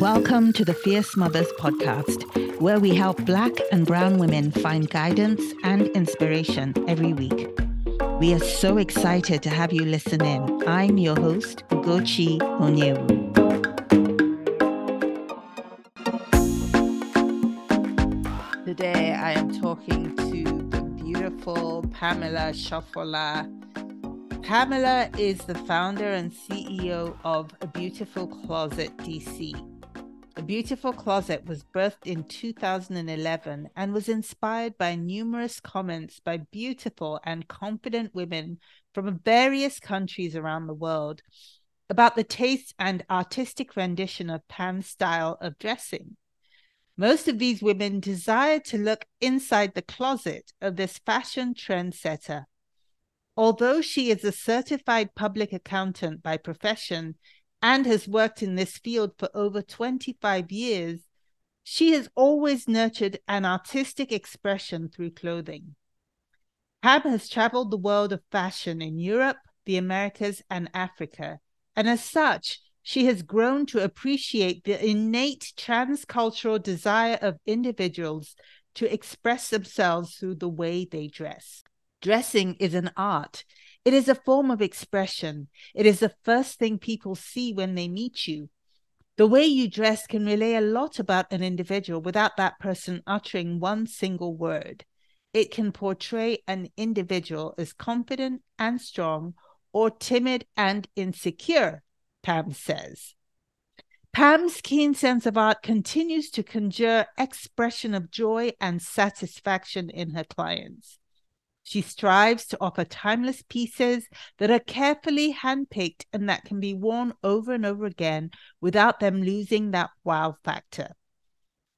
Welcome to the Fierce Mothers podcast, where we help Black and Brown women find guidance and inspiration every week. We are so excited to have you listen in. I'm your host, Ugochi Onyewu. Today, I am talking to the beautiful Pamela Sofola. Pamela is the founder and CEO of A Beautiful Closet DC. A Beautiful Closet was birthed in 2011 and was inspired by numerous comments by beautiful and confident women from various countries around the world about the taste and artistic rendition of Pam's style of dressing. Most of these women desired to look inside the closet of this fashion trendsetter. Although she is a certified public accountant by profession and has worked in this field for over 25 years, she has always nurtured an artistic expression through clothing. Hab has traveled the world of fashion in Europe, the Americas, and Africa, and as such, she has grown to appreciate the innate transcultural desire of individuals to express themselves through the way they dress. Dressing is an art, it is a form of expression. It is the first thing people see when they meet you. The way you dress can relay a lot about an individual without that person uttering one single word. It can portray an individual as confident and strong or timid and insecure, Pam says. Pam's keen sense of art continues to conjure expression of joy and satisfaction in her clients. She strives to offer timeless pieces that are carefully handpicked and that can be worn over and over again without them losing that wow factor.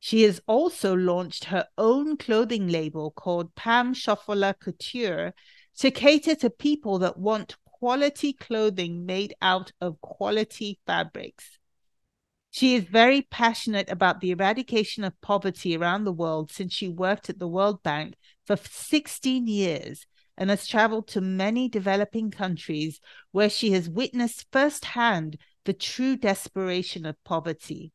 She has also launched her own clothing label called Pam Sofola Couture to cater to people that want quality clothing made out of quality fabrics. She is very passionate about the eradication of poverty around the world since she worked at the World Bank for 16 years and has traveled to many developing countries where she has witnessed firsthand the true desperation of poverty.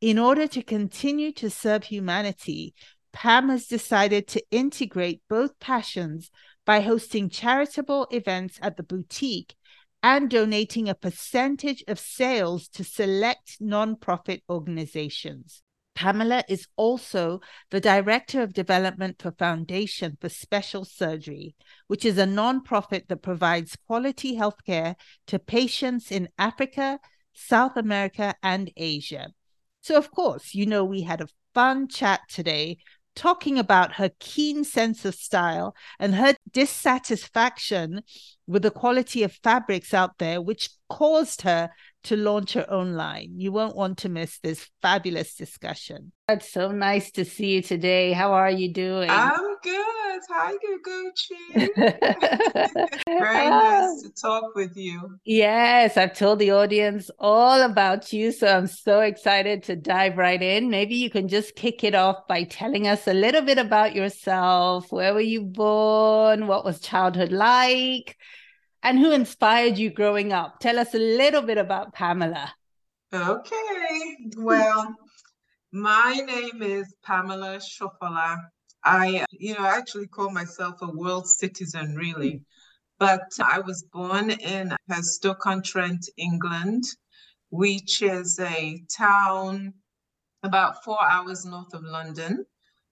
In order to continue to serve humanity, Pam has decided to integrate both passions by hosting charitable events at the boutique and donating a percentage of sales to select nonprofit organizations. Pamela is also the Director of Development for Foundation for Special Surgery, which is a nonprofit that provides quality healthcare to patients in Africa, South America, and Asia. So, of course, you know, we had a fun chat today talking about her keen sense of style and her dissatisfaction with the quality of fabrics out there, which caused her to launch her own line. You won't want to miss this fabulous discussion. It's so nice to see you today. How are you doing? I'm good. Hi, Gucci. Very nice to talk with you. Yes, I've told the audience all about you. So I'm so excited to dive right in. Maybe you can just kick it off by telling us a little bit about yourself. Where were you born? What was childhood like? And who inspired you growing up. Tell us a little bit about Pamela. Okay. Well, my name is Pamela Sofola. I, you know, I actually call myself a world citizen, really. But I was born in Stoke-on-Trent, England, which is a town about four hours north of London.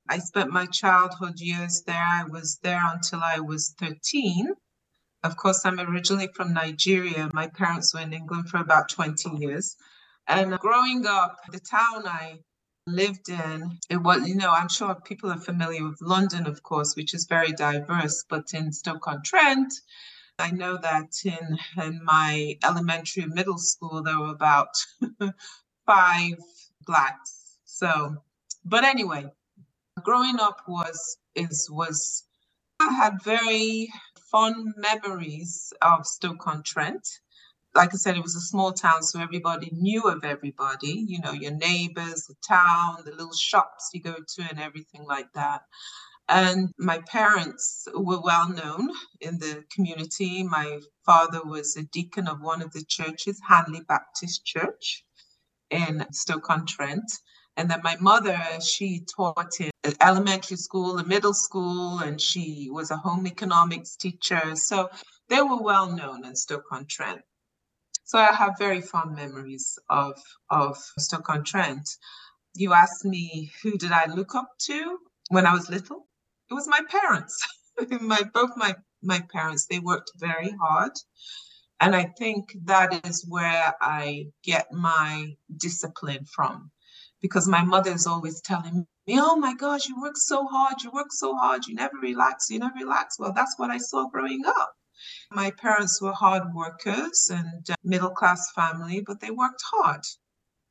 I spent my childhood years there. I was there until I was 13. Of course, I'm originally from Nigeria. My parents were in England for about 20 years. And growing up, the town I lived in, it was, you know, I'm sure people are familiar with London, of course, which is very diverse, but in Stoke-on-Trent, I know that in, in my elementary and middle school, there were about five blacks. So, but anyway, growing up was, is, was, I had very fond memories of Stoke-on-Trent. Like I said, it was a small town, so everybody knew of everybody, you know, your neighbors, the town, the little shops you go to, and everything like that. And my parents were well known in the community. My father was a deacon of one of the churches, Hanley Baptist Church. in Stoke-on-Trent. And then my mother, she taught in elementary school and middle school, and she was a home economics teacher. So they were well known in Stoke-on-Trent. So I have very fond memories of, of Stoke-on-Trent. You asked me who did I look up to when I was little? It was my parents. my both my my parents, they worked very hard. And I think that is where I get my discipline from because my mother is always telling me, Oh my gosh, you work so hard, you work so hard, you never relax, you never relax. Well, that's what I saw growing up. My parents were hard workers and uh, middle class family, but they worked hard.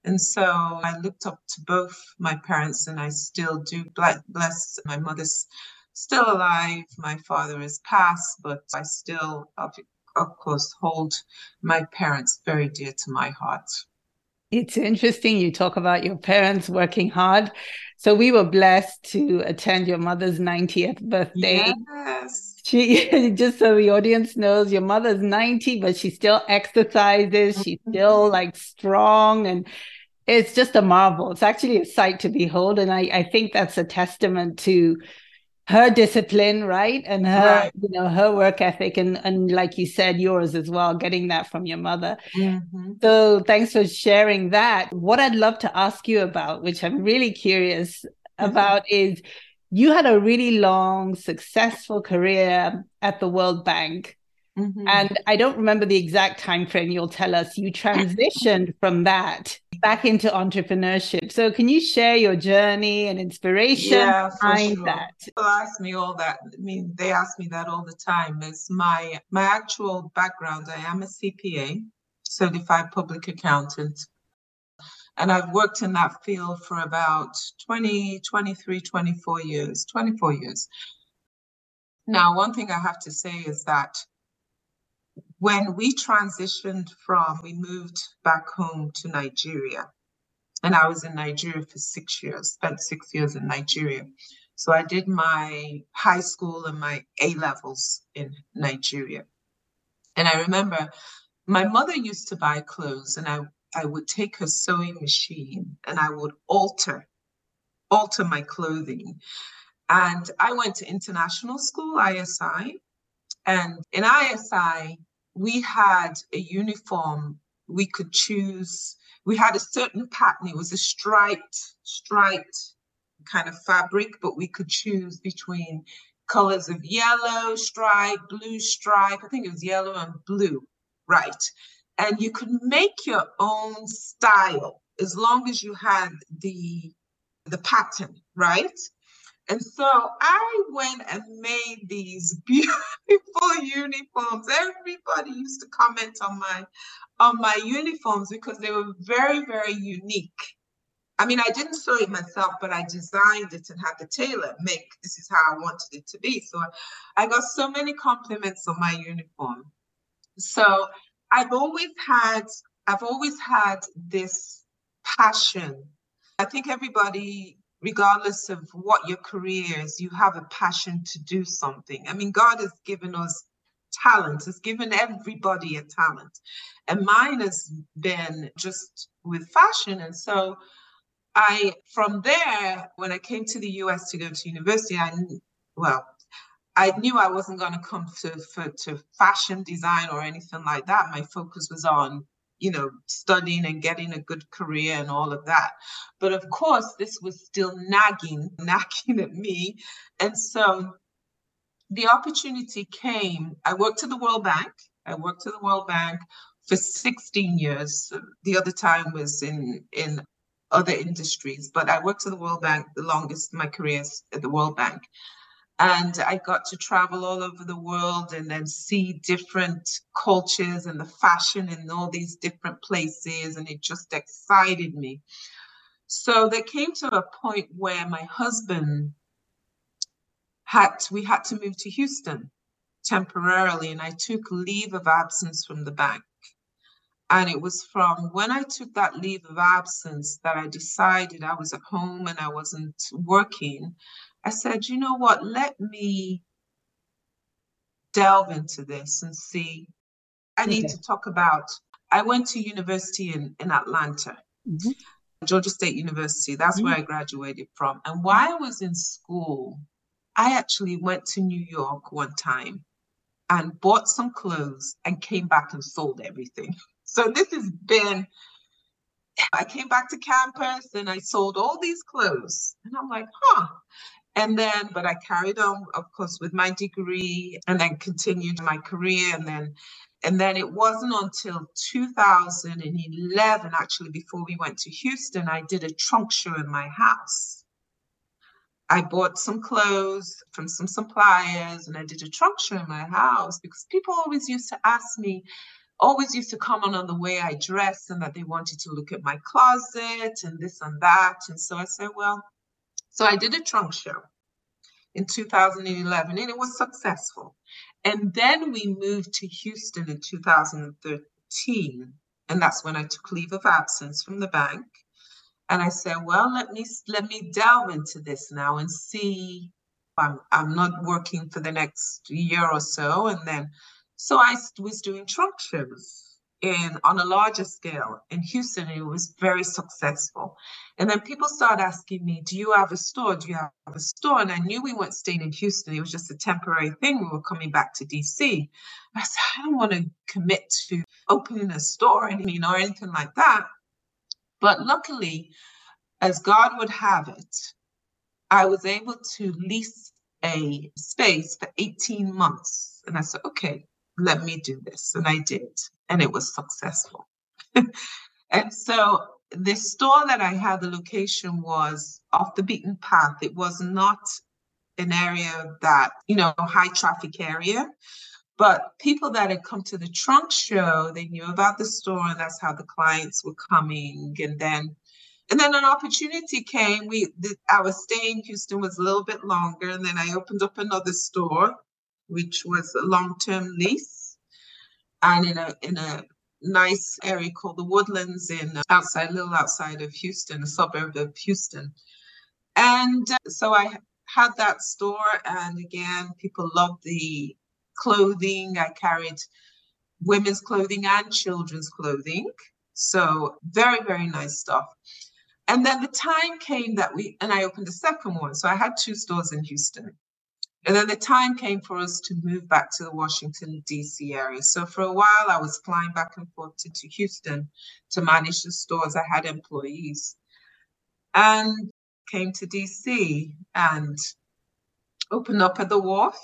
And so I looked up to both my parents, and I still do. Bless my mother's still alive. My father is passed, but I still, of course, hold my parents very dear to my heart. It's interesting you talk about your parents working hard. So we were blessed to attend your mother's 90th birthday. Yes. She just so the audience knows your mother's 90, but she still exercises. She's still mm-hmm. like strong and it's just a marvel. It's actually a sight to behold. And I, I think that's a testament to her discipline right and her right. you know her work ethic and and like you said yours as well getting that from your mother mm-hmm. so thanks for sharing that what i'd love to ask you about which i'm really curious mm-hmm. about is you had a really long successful career at the world bank Mm-hmm. And I don't remember the exact time frame you'll tell us. You transitioned from that back into entrepreneurship. So can you share your journey and inspiration yeah, behind sure. that? People ask me all that. I mean, they ask me that all the time. Is my my actual background, I am a CPA, certified public accountant. And I've worked in that field for about 20, 23, 24 years, 24 years. Now, one thing I have to say is that when we transitioned from, we moved back home to Nigeria. And I was in Nigeria for six years, spent six years in Nigeria. So I did my high school and my A levels in Nigeria. And I remember my mother used to buy clothes and I, I would take her sewing machine and I would alter, alter my clothing. And I went to international school, ISI. And in ISI, we had a uniform we could choose. We had a certain pattern. It was a striped, striped kind of fabric, but we could choose between colors of yellow stripe, blue stripe. I think it was yellow and blue, right? And you could make your own style as long as you had the the pattern, right? And so I went and made these beautiful uniforms. Everybody used to comment on my on my uniforms because they were very, very unique. I mean, I didn't sew it myself, but I designed it and had the tailor make this is how I wanted it to be. So I got so many compliments on my uniform. So I've always had I've always had this passion. I think everybody regardless of what your career is, you have a passion to do something. I mean, God has given us talent, has given everybody a talent. And mine has been just with fashion. And so I, from there, when I came to the US to go to university, I, well, I knew I wasn't going to come to, for, to fashion design or anything like that. My focus was on you know, studying and getting a good career and all of that. But of course, this was still nagging, nagging at me. And so the opportunity came. I worked at the World Bank. I worked at the World Bank for 16 years. The other time was in in other industries, but I worked at the World Bank the longest my career at the World Bank and I got to travel all over the world and then see different cultures and the fashion in all these different places, and it just excited me. So there came to a point where my husband had we had to move to Houston temporarily, and I took leave of absence from the bank. And it was from when I took that leave of absence that I decided I was at home and I wasn't working I said, you know what? Let me delve into this and see. I need okay. to talk about. I went to university in, in Atlanta. mm-hmm. Georgia State University. That's mm-hmm. where I graduated from. And while I was in school, I actually went to New York one time and bought some clothes and came back and sold everything. So this has been I came back to campus and I sold all these clothes. And I'm like, huh. And then, but I carried on, of course, with my degree and then continued my career. And then, and then it wasn't until 2011, actually, before we went to Houston, I did a trunk show in my house. I bought some clothes from some suppliers and I did a trunk show in my house because people always used to ask me, always used to comment on the way I dress and that they wanted to look at my closet and this and that. And so I said, well, so I did a trunk show in 2011 and it was successful. And then we moved to Houston in 2013. And that's when I took leave of absence from the bank. And I said, well, let me let me delve into this now and see I'm I'm not working for the next year or so. And then so I was doing trunk shows in on a larger scale in Houston. It was very successful. And then people started asking me, Do you have a store? Do you have a store? And I knew we weren't staying in Houston. It was just a temporary thing. We were coming back to DC. I said, I don't want to commit to opening a store and you know, or anything like that. But luckily, as God would have it, I was able to lease a space for 18 months. And I said, okay, let me do this. And I did. And it was successful. and so the store that I had, the location was off the beaten path. It was not an area that, you know, high traffic area. But people that had come to the trunk show, they knew about the store, and that's how the clients were coming. And then and then an opportunity came. We the, our stay in Houston was a little bit longer, and then I opened up another store which was a long-term lease, and in a in a nice area called the Woodlands in uh, outside, a little outside of Houston, a suburb of Houston. And uh, so I had that store, and again, people loved the clothing. I carried women's clothing and children's clothing. So very, very nice stuff. And then the time came that we, and I opened a second one. So I had two stores in Houston. And then the time came for us to move back to the Washington, D.C. area. So for a while, I was flying back and forth to, to Houston to manage the stores. I had employees and came to D.C. and opened up at the wharf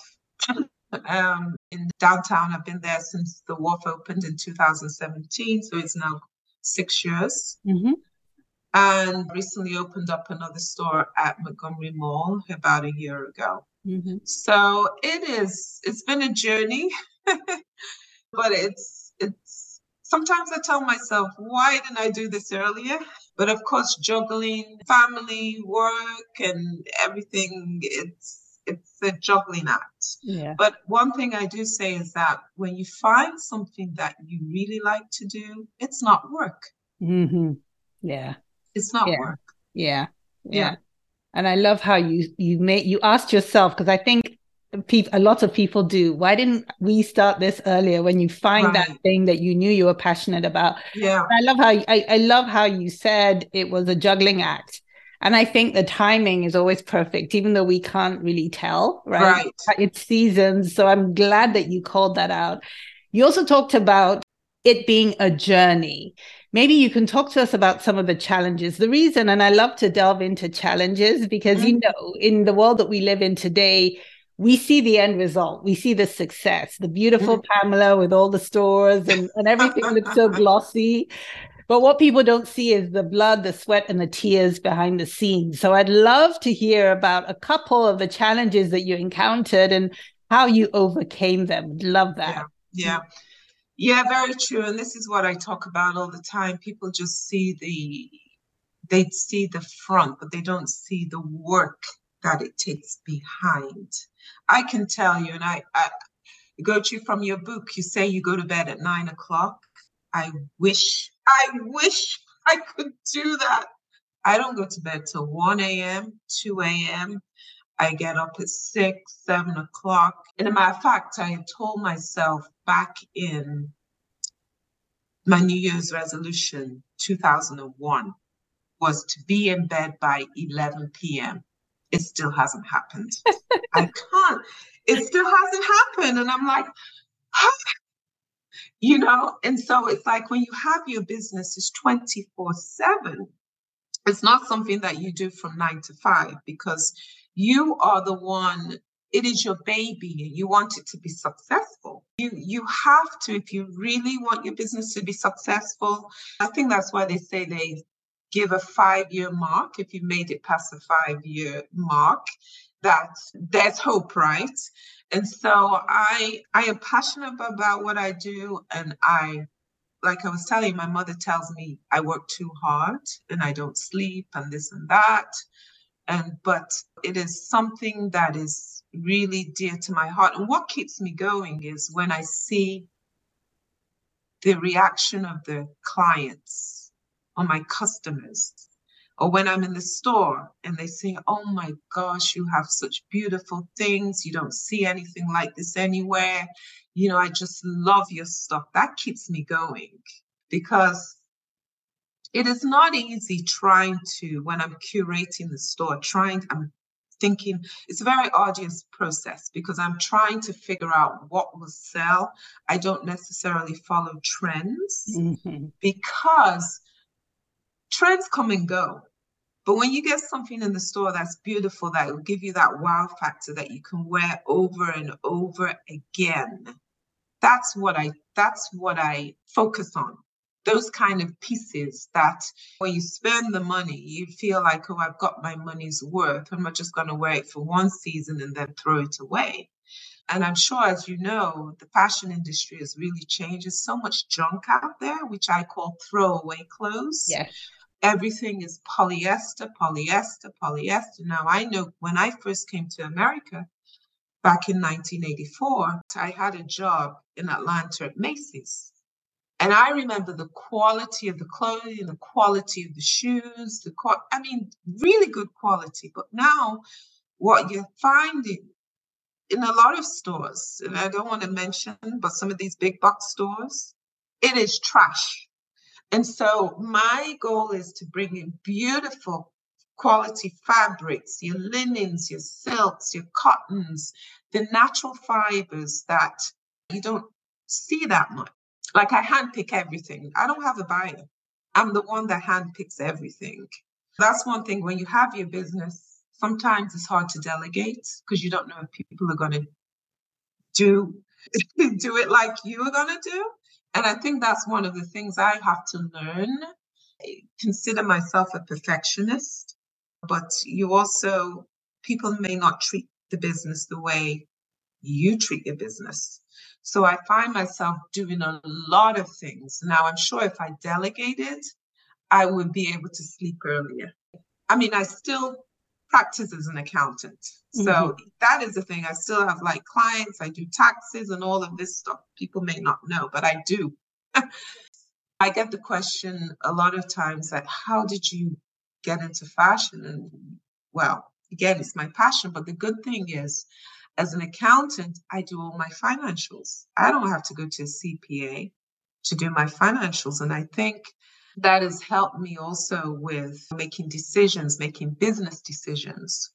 um, in downtown. I've been there since the wharf opened in 2017. So it's now six years. Mm-hmm and recently opened up another store at Montgomery Mall about a year ago. Mm-hmm. So it is, it's been a journey, but it's, it's, sometimes I tell myself, why didn't I do this earlier? But of course, juggling family, work, and everything, it's, it's a juggling act. Yeah. But one thing I do say is that when you find something that you really like to do, it's not work. Mm-hmm. Yeah. It's not yeah. work. Yeah. yeah. yeah. And I love how you you made you asked yourself because I think people a lot of people do. Why didn't we start this earlier when you find right. that thing that you knew you were passionate about? Yeah. I love how I, I love how you said it was a juggling act. And I think the timing is always perfect, even though we can't really tell, right? right? It's seasons. So I'm glad that you called that out. You also talked about it being a journey. Maybe you can talk to us about some of the challenges. The reason, and I love to delve into challenges because, mm-hmm. you know, in the world that we live in today, we see the end result. We see the success, the beautiful mm-hmm. Pamela with all the stores and, and everything looks so glossy. But what people don't see is the blood, the sweat, and the tears behind the scenes. So I'd love to hear about a couple of the challenges that you encountered and how you overcame them. Love that. Yeah. yeah. Yeah, very true. And this is what I talk about all the time. People just see the they see the front, but they don't see the work that it takes behind. I can tell you, and I, I go to from your book, you say you go to bed at nine o'clock. I wish, I wish I could do that. I don't go to bed till 1 a.m., 2 a.m. I get up at six, seven o'clock. And a matter of fact, I had told myself back in my New Year's resolution 2001 was to be in bed by 11 p.m. It still hasn't happened. I can't. It still hasn't happened. And I'm like, you know, and so it's like when you have your business is 24 7, it's not something that you do from nine to five because you are the one it is your baby and you want it to be successful. You you have to if you really want your business to be successful i think that's why they say they give a five year mark. If you made it past the five year mark that there's hope right? And so i i am passionate about what i do and i like i was telling my mother tells me i work too hard and i don't sleep and this and that and but it is something that is really dear to my heart. And what keeps me going is when i see the reaction of the clients or my customers or when i'm in the store and they say oh my gosh you have such beautiful things. You don't see anything like this anywhere. You know i just love your stuff. That keeps me going because it is not easy trying to when i'm curating the store trying i'm thinking it's a very arduous process because i'm trying to figure out what will sell. I don't necessarily follow trends mm-hmm. because trends come and go. But when you get something in the store that's beautiful that will give you that wow factor that you can wear over and over again that's what i that's what i focus on those kind of pieces that when you spend the money, you feel like, oh, I've got my money's worth. I'm not just going to wear it for one season and then throw it away. And I'm sure, as you know, the fashion industry has really changed. There's so much junk out there, which I call throwaway clothes. Yeah. Everything is polyester, polyester, polyester. Now, I know when I first came to America back in 1984, I had a job in Atlanta at Macy's and I remember the quality of the clothing, the quality of the shoes, the I mean, really good quality. But now, what you're finding in a lot of stores, and I don't want to mention, but some of these big box stores, it is trash. And so my goal is to bring in beautiful quality fabrics, your linens, your silks, your cottons, the natural fibers that you don't see that much like I handpick everything. I don't have a buyer. I'm the one that handpicks everything. That's one thing when you have your business, sometimes it's hard to delegate because you don't know if people are going to do do it like you are going to do. And I think that's one of the things I have to learn. I consider myself a perfectionist, but you also people may not treat the business the way you treat your business. So I find myself doing a lot of things. Now, I'm sure if I delegated, I would be able to sleep earlier. I mean, I still practice as an accountant. So mm-hmm. that is the thing. I still have like clients, I do taxes and all of this stuff. People may not know, but I do. I get the question a lot of times that how did you get into fashion? And well, again, it's my passion. But the good thing is, as an accountant, I do all my financials. I don't have to go to a CPA to do my financials. And I think that has helped me also with making decisions, making business decisions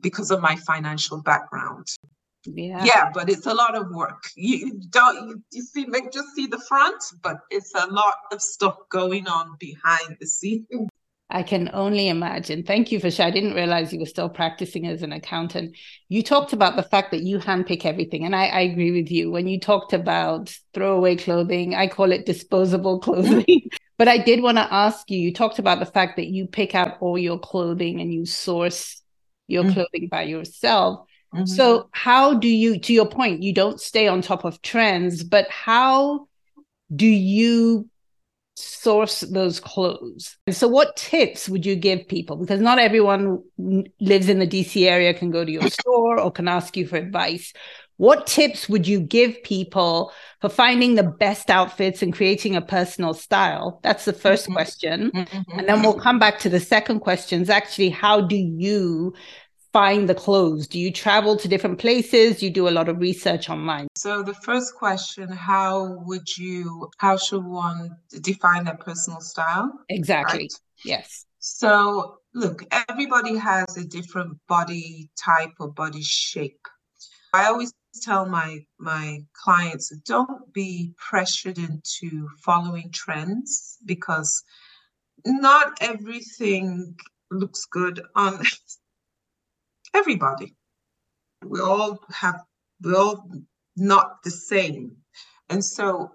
because of my financial background. Yeah. yeah, but it's a lot of work. You don't you, you see, just see the front, but it's a lot of stuff going on behind the scenes. I can only imagine. Thank you for sharing. I didn't realize you were still practicing as an accountant. You talked about the fact that you handpick everything, and I, I agree with you. When you talked about throwaway clothing, I call it disposable clothing. but I did want to ask you. You talked about the fact that you pick out all your clothing and you source your mm-hmm. clothing by yourself. Mm-hmm. So, how do you, to your point, you don't stay on top of trends, but how do you source those clothes. And so, what tips would you give people? Because not everyone lives in the DC area, can go to your store, or can ask you for advice. What tips would you give people for finding the best outfits and creating a personal style? That's the 1st mm-hmm. question. Mm-hmm. And then we'll come back to the second question is actually, how do you find the clothes? Do you travel to different places? You do a lot of research online. So the first question, how would you how should one define their personal style? Exactly. Right? Yes. So look, everybody has a different body type or body shape. I always tell my my clients don't be pressured into following trends because not everything looks good on everybody. We all have we're all not the same. And so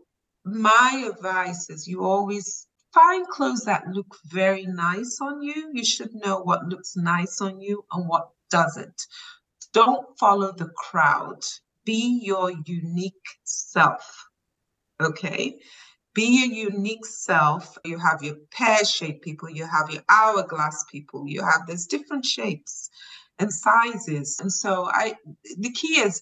my advice is you always find clothes that look very nice on you. You should know what looks nice on you and what doesn't. Don't follow the crowd. Be your unique self. Okay? Be your unique self. You have your pear shaped people, you have your hourglass people, you have there's different shapes and sizes. And so I the key is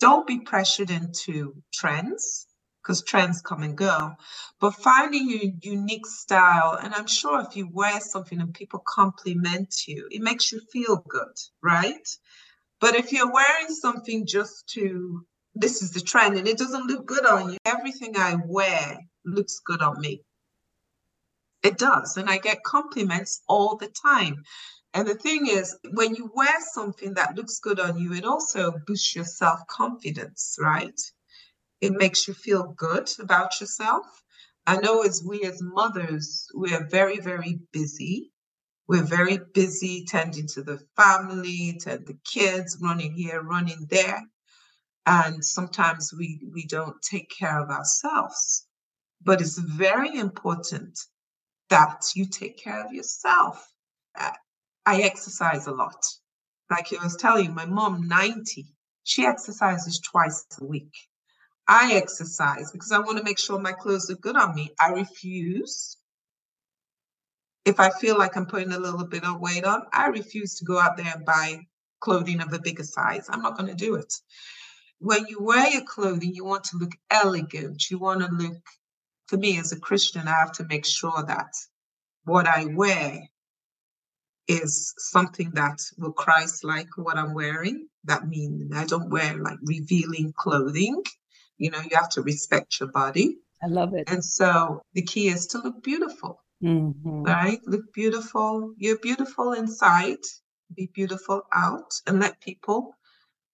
don't be pressured into trends because trends come and go, but finding your unique style. And I'm sure if you wear something and people compliment you, it makes you feel good, right? But if you're wearing something just to, this is the trend and it doesn't look good on you, everything I wear looks good on me. It does. And I get compliments all the time. And the thing is, when you wear something that looks good on you, it also boosts your self confidence, right? It makes you feel good about yourself. I know as we as mothers, we are very, very busy. We're very busy tending to the family, to the kids, running here, running there. And sometimes we, we don't take care of ourselves. But it's very important that you take care of yourself. Uh, I exercise a lot. Like I was telling you, my mom, 90, she exercises twice a week. I exercise because I want to make sure my clothes look good on me. I refuse. If I feel like I'm putting a little bit of weight on, I refuse to go out there and buy clothing of a bigger size. I'm not going to do it. When you wear your clothing, you want to look elegant. You want to look, for me as a Christian, I have to make sure that what I wear is something that will Christ like what I'm wearing. That means I don't wear like revealing clothing. You know, you have to respect your body. I love it. And so the key is to look beautiful, mm-hmm. right? Look beautiful. You're beautiful inside, be beautiful out, and let people,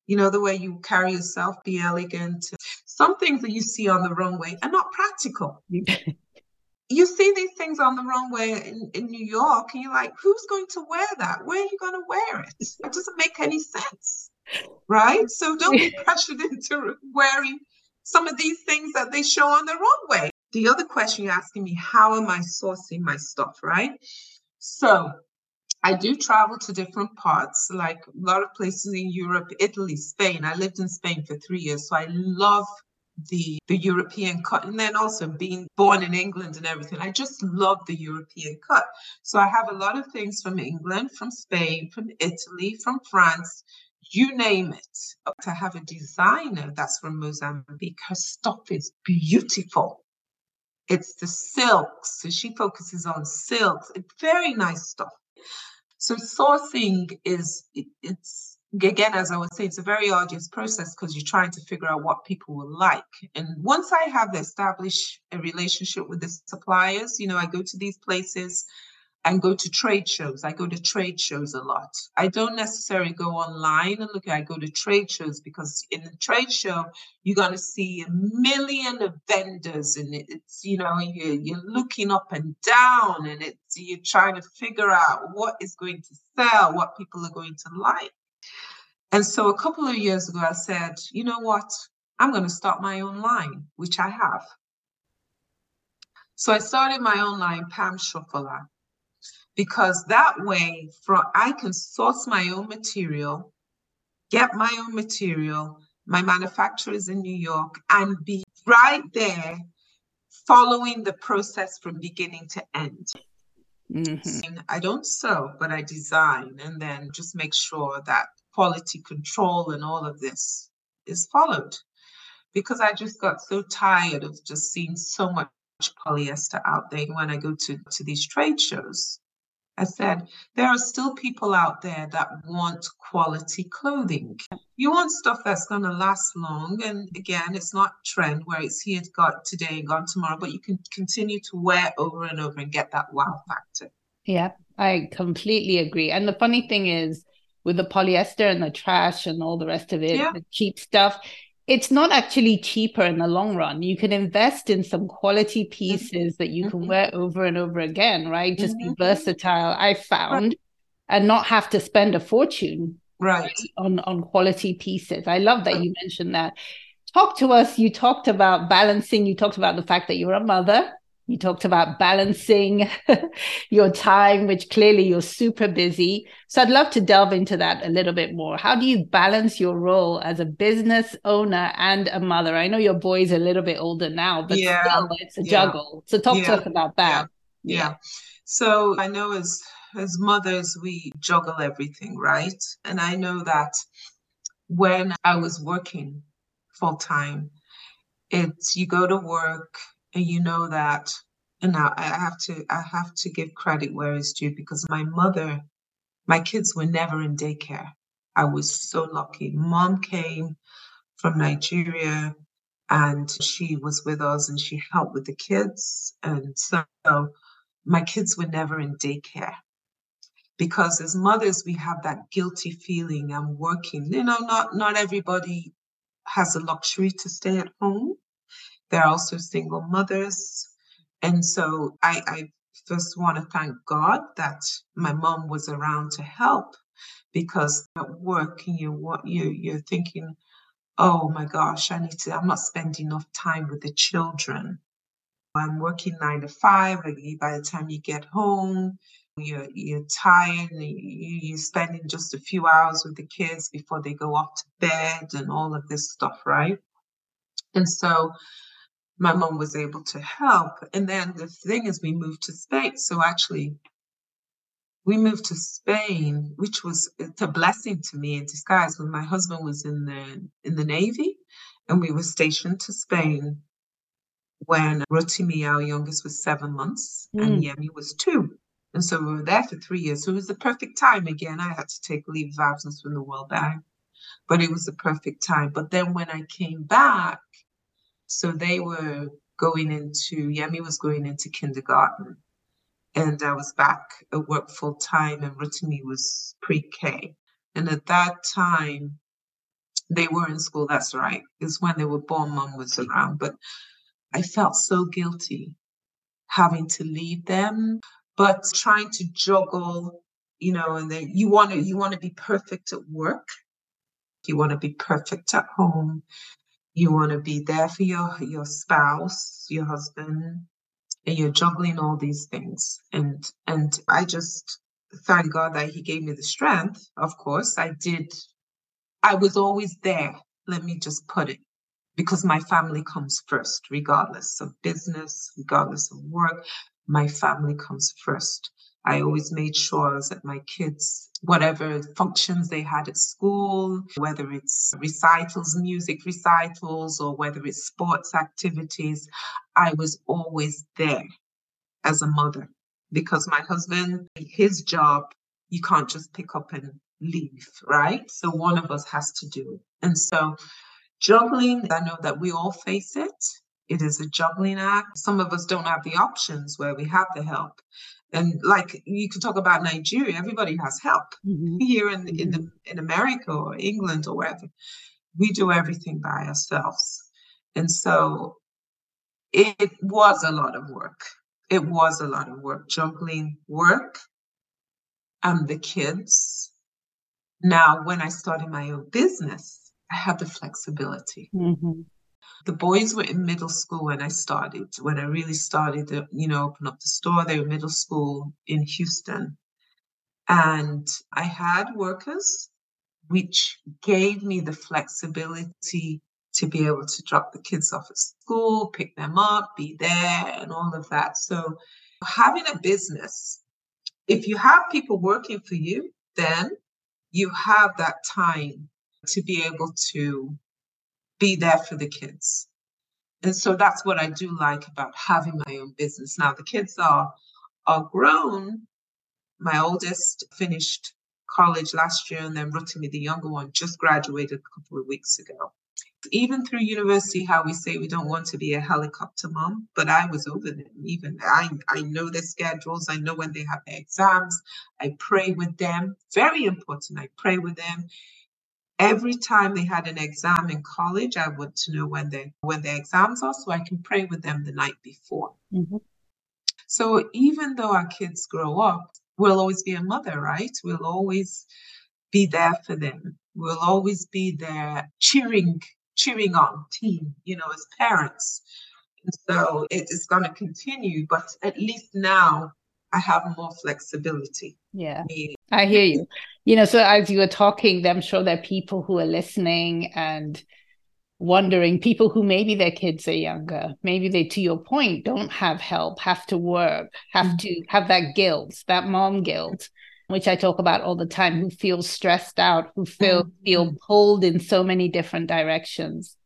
you know, the way you carry yourself, be elegant. Some things that you see on the runway are not practical. you see these things on the runway in, in New York, and you're like, who's going to wear that? Where are you going to wear it? It doesn't make any sense. Right? So don't be pressured into wearing some of these things that they show on the runway. The other question you're asking me, how am I sourcing my stuff? Right? So I do travel to different parts, like a lot of places in Europe, Italy, Spain. I lived in Spain for three years. So I love the the European cut, and then also being born in England and everything. I just love the European cut. So I have a lot of things from England, from Spain, from Italy, from France, you name it. I have a designer that's from Mozambique. Her stuff is beautiful. It's the silks. So she focuses on silks. It's very nice stuff. So sourcing is it's again, as I was saying, it's a very arduous process because you're trying to figure out what people will like. And once I have established a relationship with the suppliers, you know, I go to these places and go to trade shows. I go to trade shows a lot. I don't necessarily go online and look. I go to trade shows because in the trade show you're going to see a million of vendors, and it's you know you're, you're looking up and down, and it's you're trying to figure out what is going to sell, what people are going to like. And so a couple of years ago, I said, you know what? I'm going to start my own line, which I have. So I started my own line, Pam Sofola, because that way from I can source my own material, get my own material, my manufacturers in New York, and be right there following the process from beginning to end. Mm-hmm. I don't sew, but I design and then just make sure that quality control and all of this is followed. Because I just got so tired of just seeing so much polyester out there when I go to, to these trade shows. I said, there are still people out there that want quality clothing. You want stuff that's going to last long. And again, it's not trend where it's here got today and gone tomorrow, but you can continue to wear over and over and get that wow factor. Yeah, I completely agree. And the funny thing is, with the polyester and the trash and all the rest of it, yeah. the cheap stuff, it's not actually cheaper in the long run. You can invest in some quality mm-hmm. pieces that you can mm-hmm. wear over and over again, right? Just mm-hmm. be versatile. I found right. and not have to spend a fortune right on on quality pieces. I love that right. you mentioned that. Talk to us. You talked about balancing. You talked about the fact that you're a mother you talked about balancing your time, which clearly you're super busy. So I'd love to delve into that a little bit more. How do you balance your role as a business owner and a mother? I know your boy's a little bit older now, but yeah. still it's a yeah. juggle. So talk yeah. to us about that. Yeah. yeah. So I know as as mothers we juggle everything, right? And I know that when I was working full time, it's you go to work and you know that and now I have to I have to give credit where it's due because my mother, my kids were never in daycare. I was so lucky. Mom came from Nigeria and she was with us and she helped with the kids. And so my kids were never in daycare. Because as mothers, we have that guilty feeling I'm working. You know, not not everybody has the luxury to stay at home. There are also single mothers. And so I, I first want to thank God that my mom was around to help because at work you what you you're thinking, oh my gosh, I need to I'm not spending enough time with the children. I'm working nine to five. By the time you get home, you're you're tired. You, you're spending just a few hours with the kids before they go off to bed and all of this stuff, right? And so my mom was able to help. And then the thing is, we moved to Spain. So actually, we moved to Spain, which was a blessing to me in disguise. When my husband was in the in the navy, and we were stationed to Spain when Rotimi, our youngest, was seven months, mm. and Yemi was two. And so we were there for three years. So it was the perfect time. Again, I had to take leave of absence from the World Bank, but it was the perfect time. But then when I came back, so they were going into, Yemi was going into kindergarten. And I was back at work full time, and Rotimi was pre K. And at that time, they were in school. That's right. It's when they were born, mom was around. But I felt so guilty having to leave them, but trying to juggle, you know, and then you want to you want to be perfect at work. You want to be perfect at home you want to be there for your your spouse your husband and you're juggling all these things. And and i just thank god that he gave me the strength of course. I did i was always there let me just put it because my family comes first regardless of business regardless of work my family comes first I always made sure that my kids, whatever functions they had at school, whether it's recitals, music recitals, or whether it's sports activities, I was always there as a mother. Because my husband, his job, you can't just pick up and leave, right? So one of us has to do it. And so juggling, I know that we all face it. It is a juggling act. Some of us don't have the options where we have the help and like you can talk about Nigeria, everybody has help. Mm-hmm. Here in in the mm-hmm. in America or England or wherever, we do everything by ourselves, and so it was a lot of work. It was a lot of work juggling work and the kids. Now, when I started my own business, I had the flexibility. Mm-hmm the boys were in middle school when I started, when I really started to, you know, open up the store. They were middle school in Houston. And I had workers, which gave me the flexibility to be able to drop the kids off at school, pick them up, be there, and all of that. So, having a business, if you have people working for you, then you have that time to be able to be there for the kids. And so that's what I do like about having my own business. Now the kids are are grown, My oldest finished college last year, and then Rotimi, the younger one, just graduated a couple of weeks ago. Even through university, how we say we don't want to be a helicopter mom, but I was over them. Even I, I know their schedules. I know when they have their exams. I pray with them. Very important. I pray with them. Every time they had an exam in college, I want to know when they when their exams are, so I can pray with them the night before. Mm-hmm. So even though our kids grow up, we'll always be a mother, right? We'll always be there for them. We'll always be there cheering, cheering on team, you know, as parents. And so it is going to continue, but at least now I have more flexibility. Yeah. I hear you. You know, so as you were talking, I'm sure there are people who are listening and wondering people who maybe their kids are younger maybe they to your point don't have help have to work have mm-hmm. to have that guilt that mom guilt which i talk about all the time who feel stressed out who feel mm-hmm. feel pulled in so many different directions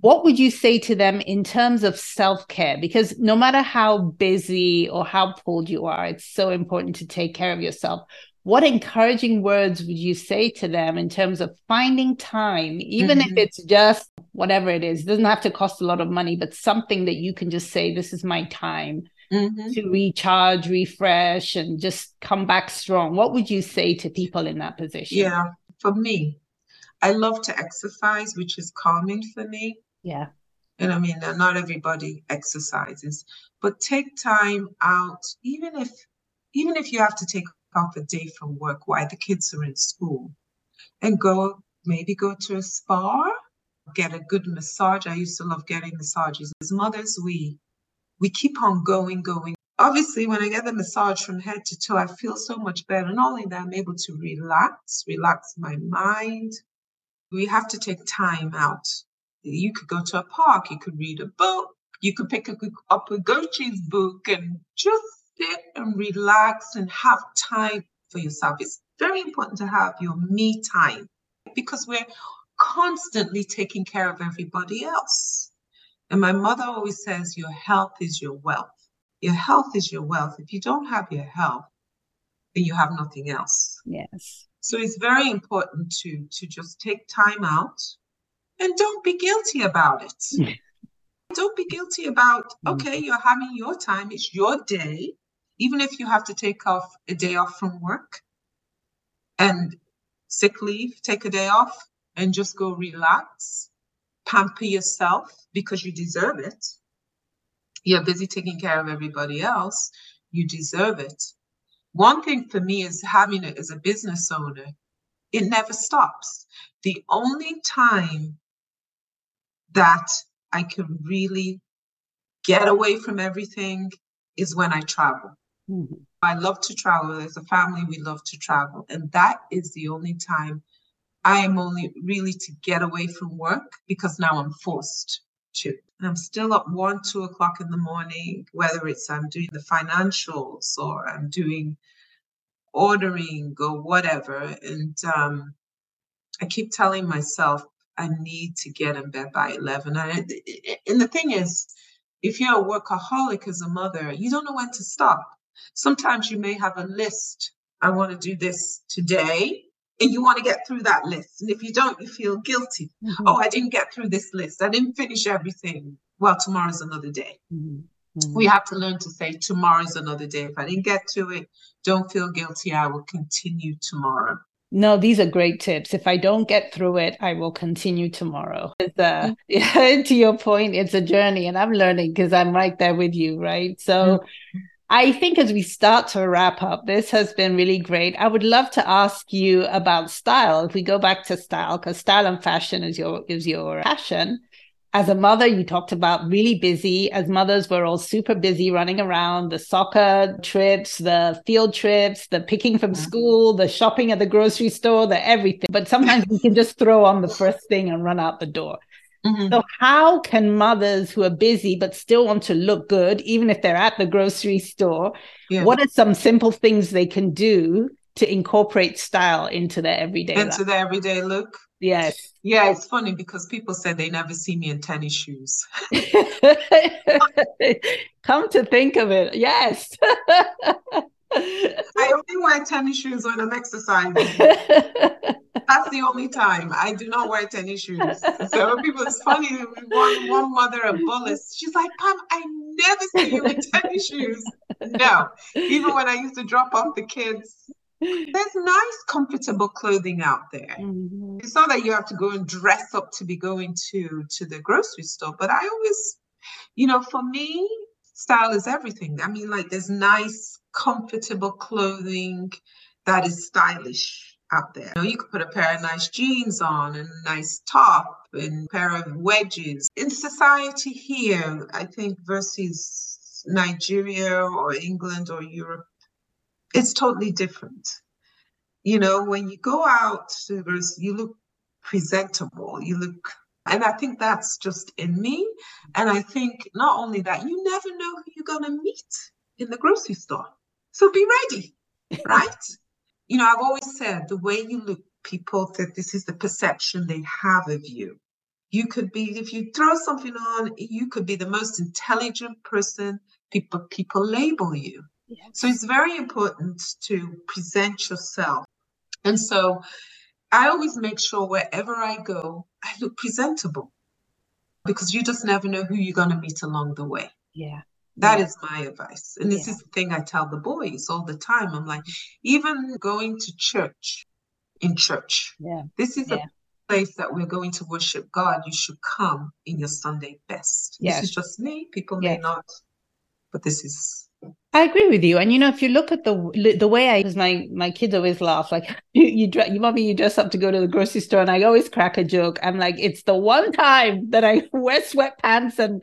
what would you say to them in terms of self-care because no matter how busy or how pulled you are it's so important to take care of yourself what encouraging words would you say to them in terms of finding time, even mm-hmm. if it's just whatever it is, it doesn't have to cost a lot of money, but something that you can just say, This is my time mm-hmm. to recharge, refresh, and just come back strong? What would you say to people in that position? Yeah, for me, I love to exercise, which is calming for me. Yeah. And I mean, not everybody exercises, but take time out, even if even if you have to take off a day from work while the kids are in school and go maybe go to a spa get a good massage i used to love getting massages as mothers we we keep on going going obviously when i get the massage from head to toe i feel so much better not only that i'm able to relax relax my mind we have to take time out you could go to a park you could read a book you could pick up Ugochi's book and just sit and relax and have time for yourself. It's very important to have your me time because we're constantly taking care of everybody else. And my mother always says, Your health is your wealth. Your health is your wealth. If you don't have your health, then you have nothing else. Yes. So it's very important to to just take time out and don't be guilty about it. don't be guilty about mm. okay, you're having your time, it's your day even if you have to take off a day off from work and sick leave, take a day off and just go relax, pamper yourself because you deserve it. You're busy taking care of everybody else. You deserve it. One thing for me is having it as a business owner, it never stops. The only time that I can really get away from everything is when I travel. Mm-hmm. I love to travel. As a family, we love to travel. And that is the only time I am only really to get away from work because now I'm forced And I'm still up one, two o'clock in the morning, whether it's I'm doing the financials or I'm doing ordering or whatever. And um, I keep telling myself I need to get in bed by 11. And, and the thing is, if you're a workaholic as a mother, you don't know when to stop. Sometimes you may have a list. I want to do this today. And you want to get through that list. And if you don't, you feel guilty. Mm-hmm. Oh, I didn't get through this list. I didn't finish everything. Well, tomorrow's another day. Mm-hmm. Mm-hmm. We have to learn to say, tomorrow's another day. If I didn't get to it, don't feel guilty. I will continue tomorrow. No, these are great tips. If I don't get through it, I will continue tomorrow. Uh, yeah, to your point, it's a journey, and I'm learning because I'm right there with you, right? So, mm-hmm. I think as we start to wrap up, this has been really great. I would love to ask you about style. If we go back to style, because style and fashion is your is your passion. As a mother, you talked about really busy. As mothers, we're all super busy running around the soccer trips, the field trips, the picking from mm-hmm. school, the shopping at the grocery store, the everything. But sometimes we can just throw on the first thing and run out the door. Mm-hmm. So, how can mothers who are busy but still want to look good, even if they're at the grocery store, yeah. what are some simple things they can do to incorporate style into their everyday into life? their everyday look? Yes. Yeah, it's funny because people say they never see me in tennis shoes. Come to think of it, yes. I only wear tennis shoes when I'm exercising. That's the only time I do not wear tennis shoes. So people, it's funny. One one mother, a Bullis, she's like, Pam, I never see you with tennis shoes. No, even when I used to drop off the kids, there's nice, comfortable clothing out there. Mm-hmm. It's not that you have to go and dress up to be going to to the grocery store, but I always, you know, for me, style is everything. I mean, like there's nice, comfortable clothing that is stylish out there. You, know, you could put a pair of nice jeans on and a nice top and a pair of wedges. In society here, I think versus Nigeria or England or Europe, it's totally different. You know, when you go out to you look presentable, you look and I think that's just in me. And I think not only that, you never know who you're going to meet in the grocery store. So be ready, right? you know, I've always said the way you look, people that this is the perception they have of you. You could be, if you throw something on, you could be the most intelligent person. People people label you. Yes. So it's very important to present yourself. And so I always make sure wherever I go, I look presentable because you just never know who you're going to meet along the way. Yeah. That is my advice. And this yeah. is the thing I tell the boys all the time. I'm like, even going to church, in church, yeah. this is yeah. a place that we're going to worship God. You should come in your Sunday best. Yes. This is just me. People yes. may not, but this is I agree with you. And you know, if you look at the the way I, because my my kids always laugh, like you you, dress, you mommy, you dress up to go to the grocery store, and I always crack a joke. I'm like, it's the one time that I wear sweatpants and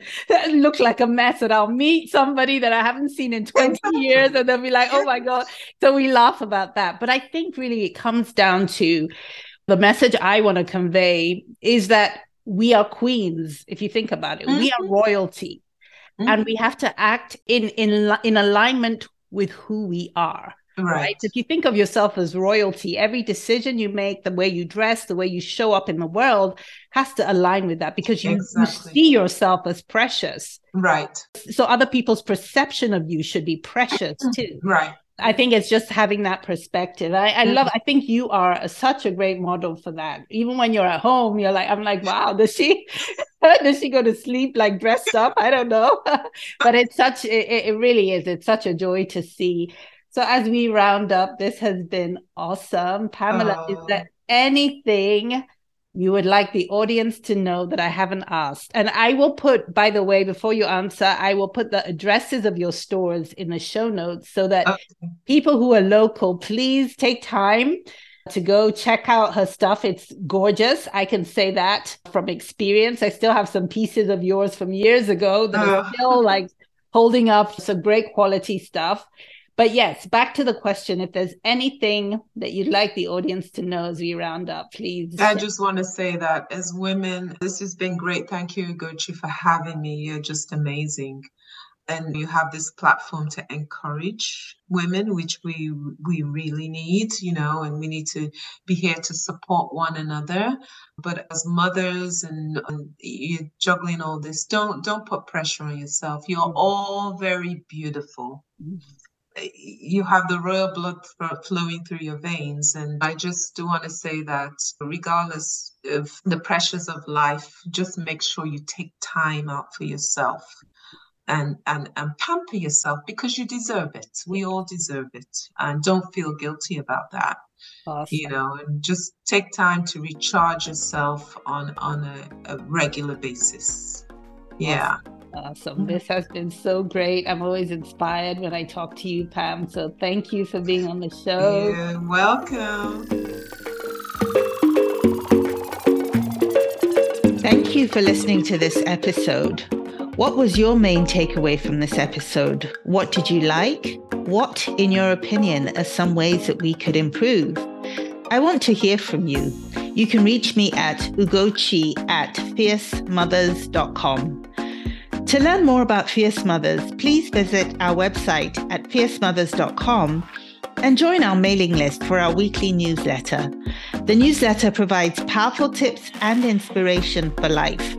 look like a mess, and I'll meet somebody that I haven't seen in 20 years, and they'll be like, oh my god. So we laugh about that. But I think really it comes down to the message I want to convey is that we are queens. If you think about it, mm-hmm. we are mm-hmm. royalty mm-hmm. and we have to act in in in alignment with who we are right. right if you think of yourself as royalty every decision you make the way you dress the way you show up in the world has to align with that because you, exactly. you see yourself as precious right so other people's perception of you should be precious too right I think it's just having that perspective. I, I love. Mm-hmm. I think you are a, such a great model for that. Even when you're at home, you're like, I'm like, wow, does she, does she go to sleep like dressed up? I don't know, but it's such. It, it really is. It's such a joy to see. So as we round up, this has been awesome, Pamela. Is there anything you would like the audience to know that I haven't asked. And I will put, by the way, before you answer, I will put the addresses of your stores in the show notes so that okay. people who are local, please take time to go check out her stuff. It's gorgeous. I can say that from experience. I still have some pieces of yours from years ago that are oh. still like holding up some great quality stuff. But yes, back to the question. If there's anything that you'd like the audience to know as we round up, please. I just want to say that as women, this has been great. Thank you, Ugochi, for having me. You're just amazing. And you have this platform to encourage women, which we we really need, you know, and we need to be here to support one another. But as mothers and, and you're juggling all this, don't don't put pressure on yourself. You're mm-hmm. all very beautiful. Mm-hmm you have the royal blood flowing through your veins. And I just do want to say that regardless of the pressures of life, just make sure you take time out for yourself and and and pamper yourself because you deserve it. We all deserve it. And don't feel guilty about that. Awesome. You know, and just take time to recharge yourself on on a, a regular basis. Yeah. Awesome. Awesome. This has been so great. I'm always inspired when I talk to you, Pam. So thank you for being on the show. You're welcome. Thank you for listening to this episode. What was your main takeaway from this episode? What did you like? What, in your opinion, are some ways that we could improve? I want to hear from you. You can reach me at ugochi at fiercemothers.com. To learn more about Fierce Mothers, please visit our website at fiercemothers.com and join our mailing list for our weekly newsletter. The newsletter provides powerful tips and inspiration for life.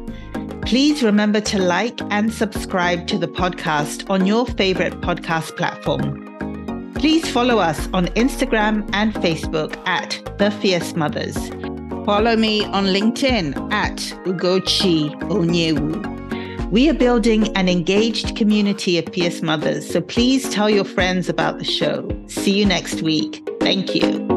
Please remember to like and subscribe to the podcast on your favorite podcast platform. Please follow us on Instagram and Facebook at The Fierce Mothers. Follow me on LinkedIn at Ugochi Onyewu. We are building an engaged community of fierce mothers, so please tell your friends about the show. See you next week. Thank you.